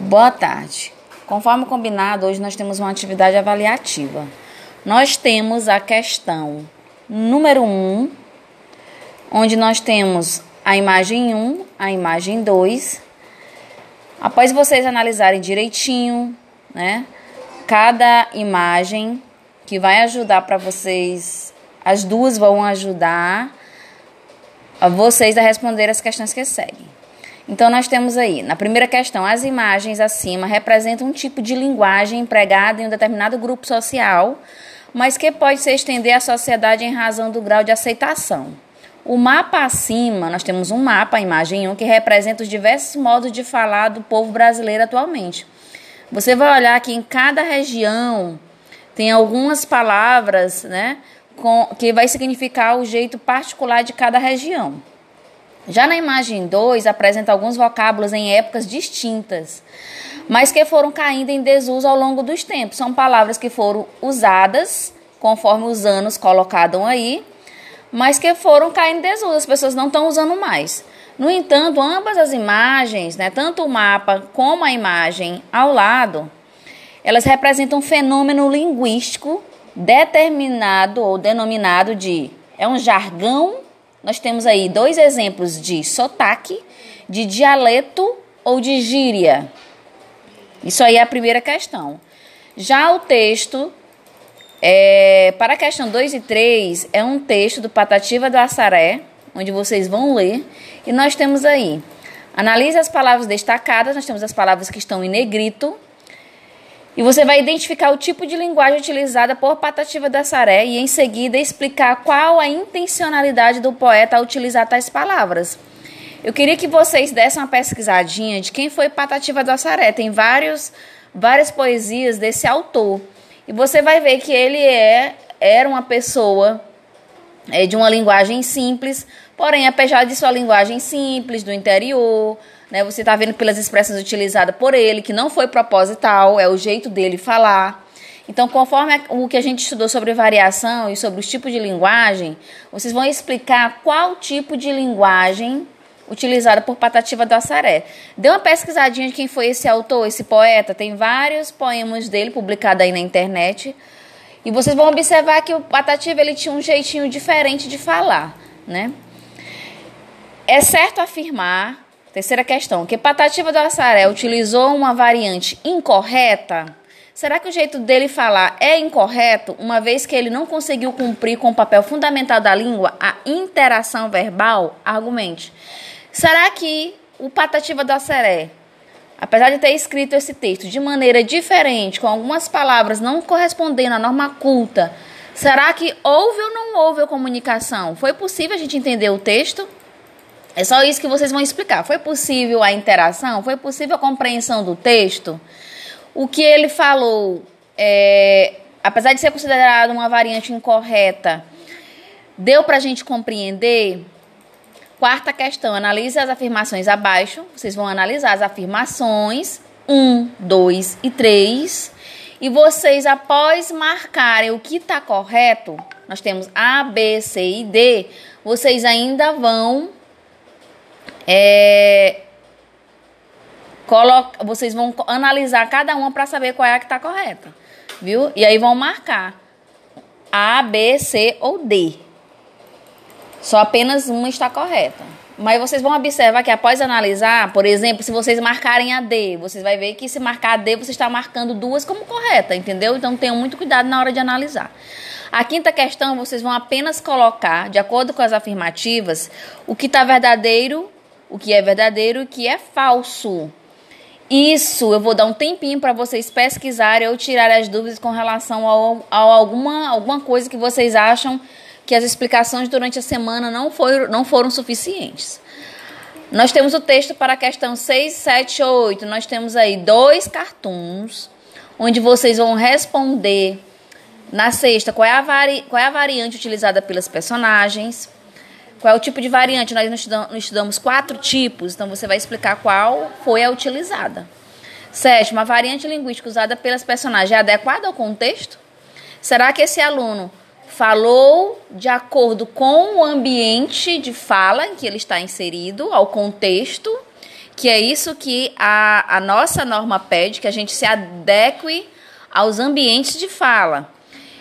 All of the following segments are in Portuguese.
Boa tarde. Conforme combinado, hoje nós temos uma atividade avaliativa. Nós temos a questão número 1, um, onde nós temos a imagem 1, um, a imagem 2. Após vocês analisarem direitinho, né, cada imagem que vai ajudar para vocês, as duas vão ajudar a vocês a responder as questões que seguem. Então, nós temos aí, na primeira questão, as imagens acima representam um tipo de linguagem empregada em um determinado grupo social, mas que pode se estender à sociedade em razão do grau de aceitação. O mapa acima, nós temos um mapa, a imagem 1, que representa os diversos modos de falar do povo brasileiro atualmente. Você vai olhar que em cada região tem algumas palavras, né, com, que vai significar o jeito particular de cada região. Já na imagem 2, apresenta alguns vocábulos em épocas distintas, mas que foram caindo em desuso ao longo dos tempos. São palavras que foram usadas conforme os anos colocados aí, mas que foram caindo em desuso, as pessoas não estão usando mais. No entanto, ambas as imagens, né, tanto o mapa como a imagem ao lado, elas representam um fenômeno linguístico determinado ou denominado de é um jargão nós temos aí dois exemplos de sotaque, de dialeto ou de gíria. Isso aí é a primeira questão. Já o texto, é, para a questão 2 e 3, é um texto do Patativa do Assaré, onde vocês vão ler. E nós temos aí, analise as palavras destacadas, nós temos as palavras que estão em negrito, e você vai identificar o tipo de linguagem utilizada por Patativa da Saré e em seguida explicar qual a intencionalidade do poeta ao utilizar tais palavras. Eu queria que vocês dessem uma pesquisadinha de quem foi Patativa da Saré. Tem vários, várias poesias desse autor. E você vai ver que ele é, era uma pessoa é, de uma linguagem simples, porém, apesar de sua linguagem simples, do interior, né? Você está vendo pelas expressões utilizadas por ele, que não foi proposital, é o jeito dele falar. Então, conforme o que a gente estudou sobre variação e sobre os tipos de linguagem, vocês vão explicar qual tipo de linguagem utilizada por Patativa do Assaré. Dê uma pesquisadinha de quem foi esse autor, esse poeta. Tem vários poemas dele publicados aí na internet. E vocês vão observar que o Patativa ele tinha um jeitinho diferente de falar, né? É certo afirmar Terceira questão, que Patativa do Assaré utilizou uma variante incorreta? Será que o jeito dele falar é incorreto, uma vez que ele não conseguiu cumprir com o papel fundamental da língua, a interação verbal? Argumente. Será que o Patativa do Assaré, apesar de ter escrito esse texto de maneira diferente, com algumas palavras não correspondendo à norma culta, será que houve ou não houve a comunicação? Foi possível a gente entender o texto? É só isso que vocês vão explicar. Foi possível a interação? Foi possível a compreensão do texto? O que ele falou, é, apesar de ser considerado uma variante incorreta, deu para a gente compreender? Quarta questão, analise as afirmações abaixo. Vocês vão analisar as afirmações 1, 2 e 3. E vocês, após marcarem o que está correto, nós temos A, B, C e D, vocês ainda vão é, coloca, vocês vão analisar cada uma para saber qual é a que está correta, viu? E aí vão marcar A, B, C ou D. Só apenas uma está correta. Mas vocês vão observar que após analisar, por exemplo, se vocês marcarem a D, vocês vão ver que se marcar a D, você está marcando duas como correta, entendeu? Então tenham muito cuidado na hora de analisar. A quinta questão, vocês vão apenas colocar, de acordo com as afirmativas, o que está verdadeiro o que é verdadeiro e o que é falso. Isso eu vou dar um tempinho para vocês pesquisarem ou tirar as dúvidas com relação a, a, alguma, alguma coisa que vocês acham que as explicações durante a semana não, foi, não foram suficientes. Nós temos o texto para a questão 6, 7, 8. Nós temos aí dois cartoons, onde vocês vão responder na sexta qual é a, vari, qual é a variante utilizada pelas personagens. Qual é o tipo de variante? Nós estudamos quatro tipos, então você vai explicar qual foi a utilizada. Sétimo, a variante linguística usada pelas personagens é adequada ao contexto? Será que esse aluno falou de acordo com o ambiente de fala em que ele está inserido, ao contexto? que é isso que a, a nossa norma pede, que a gente se adeque aos ambientes de fala.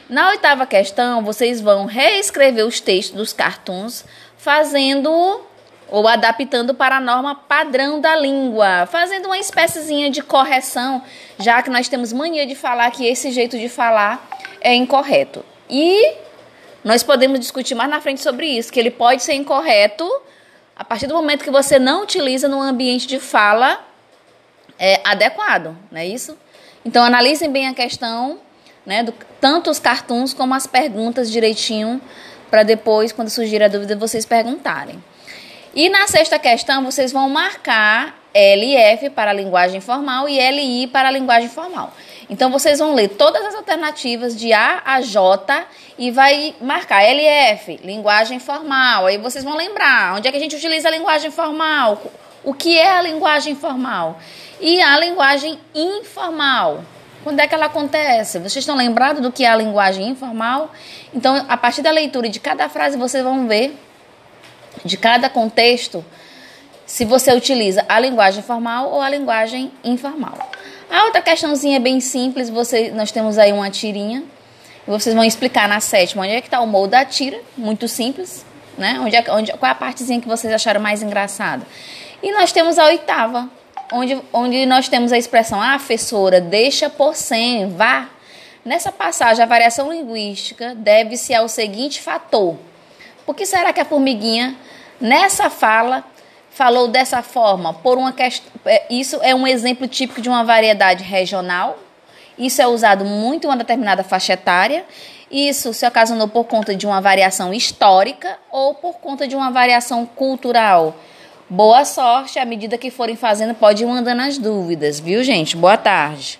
Na oitava questão, vocês vão reescrever os textos dos cartoons, fazendo ou adaptando para a norma padrão da língua, fazendo uma espéciezinha de correção, já que nós temos mania de falar que esse jeito de falar é incorreto. E nós podemos discutir mais na frente sobre isso, que ele pode ser incorreto a partir do momento que você não utiliza no ambiente de fala é, adequado, não é isso? Então analisem bem a questão, né, do, tanto os cartoons como as perguntas direitinho, para depois, quando surgir a dúvida, vocês perguntarem. E na sexta questão, vocês vão marcar LF para a linguagem formal e LI para a linguagem formal. Então, vocês vão ler todas as alternativas de A a J e vai marcar LF, linguagem formal. Aí vocês vão lembrar onde é que a gente utiliza a linguagem formal, o que é a linguagem formal e a linguagem informal. Quando é que ela acontece? Vocês estão lembrados do que é a linguagem informal? Então, a partir da leitura de cada frase, vocês vão ver de cada contexto se você utiliza a linguagem formal ou a linguagem informal. A outra questãozinha é bem simples, você, nós temos aí uma tirinha, vocês vão explicar na sétima onde é que está o molde da tira, muito simples, né? Onde é, onde, qual é a partezinha que vocês acharam mais engraçada. E nós temos a oitava, onde, onde nós temos a expressão a professora deixa por cem, vá. Nessa passagem, a variação linguística deve-se ao seguinte fator. Por que será que a formiguinha, nessa fala, falou dessa forma? Por uma questão, é, isso é um exemplo típico de uma variedade regional. Isso é usado muito em uma determinada faixa etária. Isso se ocasionou por conta de uma variação histórica ou por conta de uma variação cultural. Boa sorte, à medida que forem fazendo, pode ir mandando as dúvidas, viu, gente? Boa tarde.